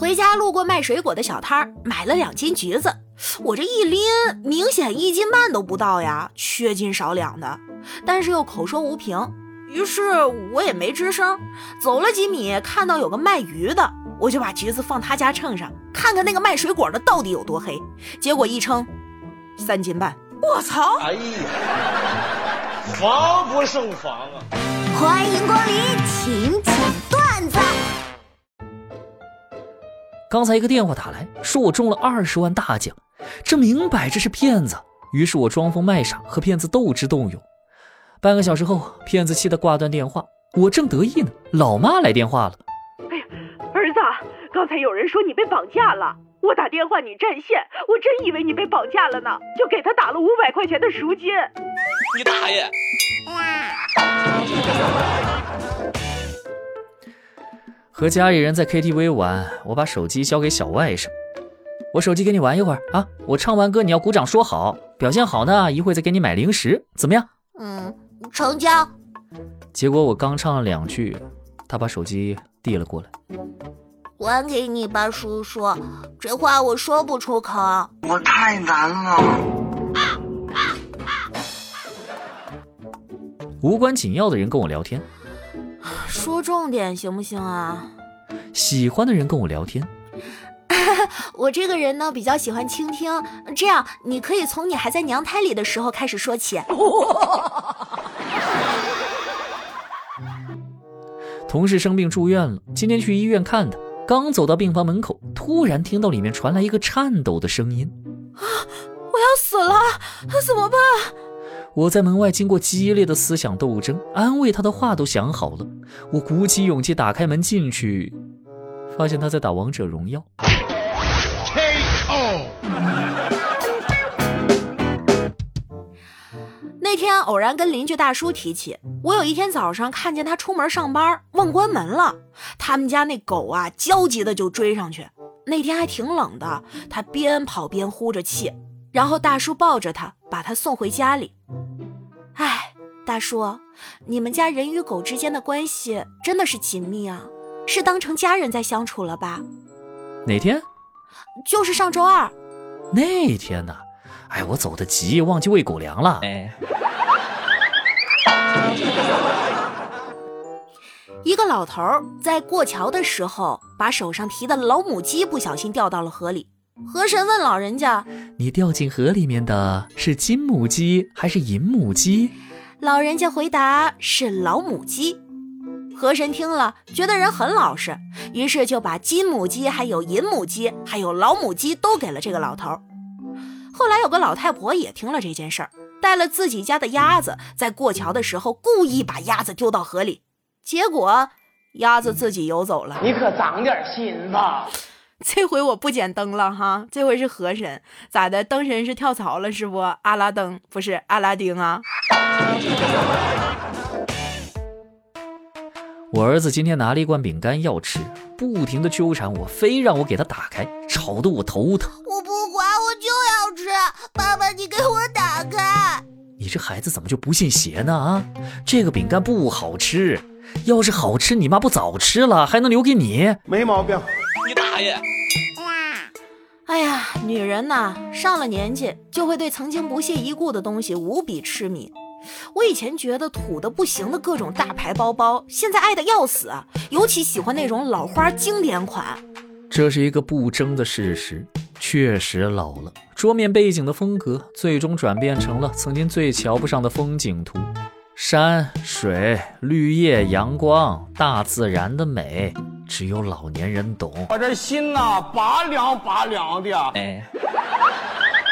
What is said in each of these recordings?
回家路过卖水果的小摊儿，买了两斤橘子。我这一拎，明显一斤半都不到呀，缺斤少两的。但是又口说无凭，于是我也没吱声。走了几米，看到有个卖鱼的，我就把橘子放他家秤上，看看那个卖水果的到底有多黑。结果一称，三斤半。我操！哎呀，防不胜防啊！欢迎光临，请刚才一个电话打来说我中了二十万大奖，这明摆着是骗子。于是我装疯卖傻和骗子斗智斗勇。半个小时后，骗子气得挂断电话。我正得意呢，老妈来电话了。哎呀，儿子，刚才有人说你被绑架了，我打电话你占线，我真以为你被绑架了呢，就给他打了五百块钱的赎金。你大爷！和家里人在 KTV 玩，我把手机交给小外甥。我手机给你玩一会儿啊！我唱完歌你要鼓掌说好，表现好呢，一会再给你买零食，怎么样？嗯，成交。结果我刚唱了两句，他把手机递了过来。还给你吧，叔叔。这话我说不出口，我太难了。无关紧要的人跟我聊天。说重点行不行啊？喜欢的人跟我聊天，我这个人呢比较喜欢倾听。这样，你可以从你还在娘胎里的时候开始说起。同事生病住院了，今天去医院看他，刚走到病房门口，突然听到里面传来一个颤抖的声音：“啊，我要死了，怎么办？”我在门外经过激烈的思想斗争，安慰他的话都想好了。我鼓起勇气打开门进去，发现他在打王者荣耀。那天偶然跟邻居大叔提起，我有一天早上看见他出门上班，忘关门了。他们家那狗啊，焦急的就追上去。那天还挺冷的，他边跑边呼着气，然后大叔抱着他，把他送回家里。哎，大叔，你们家人与狗之间的关系真的是紧密啊，是当成家人在相处了吧？哪天？就是上周二。那天呢？哎，我走的急，忘记喂狗粮了。哎。一个老头在过桥的时候，把手上提的老母鸡不小心掉到了河里。河神问老人家：“你掉进河里面的是金母鸡还是银母鸡？”老人家回答：“是老母鸡。”河神听了，觉得人很老实，于是就把金母鸡、还有银母鸡、还有老母鸡都给了这个老头。后来有个老太婆也听了这件事儿，带了自己家的鸭子，在过桥的时候故意把鸭子丢到河里，结果鸭子自己游走了。你可长点心吧。这回我不捡灯了哈，这回是河神，咋的？灯神是跳槽了是不？阿拉灯不是阿拉丁啊。我儿子今天拿了一罐饼干要吃，不停的纠缠我，非让我给他打开，吵得我头疼。我不管，我就要吃，爸爸你给我打开。你这孩子怎么就不信邪呢？啊，这个饼干不好吃，要是好吃，你妈不早吃了，还能留给你？没毛病。你大爷！哎呀，女人呐，上了年纪就会对曾经不屑一顾的东西无比痴迷。我以前觉得土的不行的各种大牌包包，现在爱的要死，尤其喜欢那种老花经典款。这是一个不争的事实，确实老了。桌面背景的风格最终转变成了曾经最瞧不上的风景图：山水、绿叶、阳光、大自然的美。只有老年人懂，我这心呐，拔凉拔凉的。哎，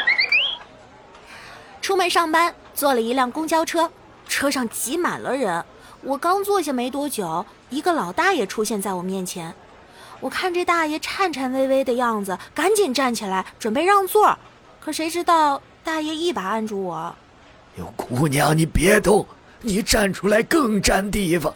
出门上班，坐了一辆公交车，车上挤满了人。我刚坐下没多久，一个老大爷出现在我面前。我看这大爷颤颤巍巍的样子，赶紧站起来准备让座，可谁知道大爷一把按住我：“哟姑娘，你别动，你站出来更占地方。”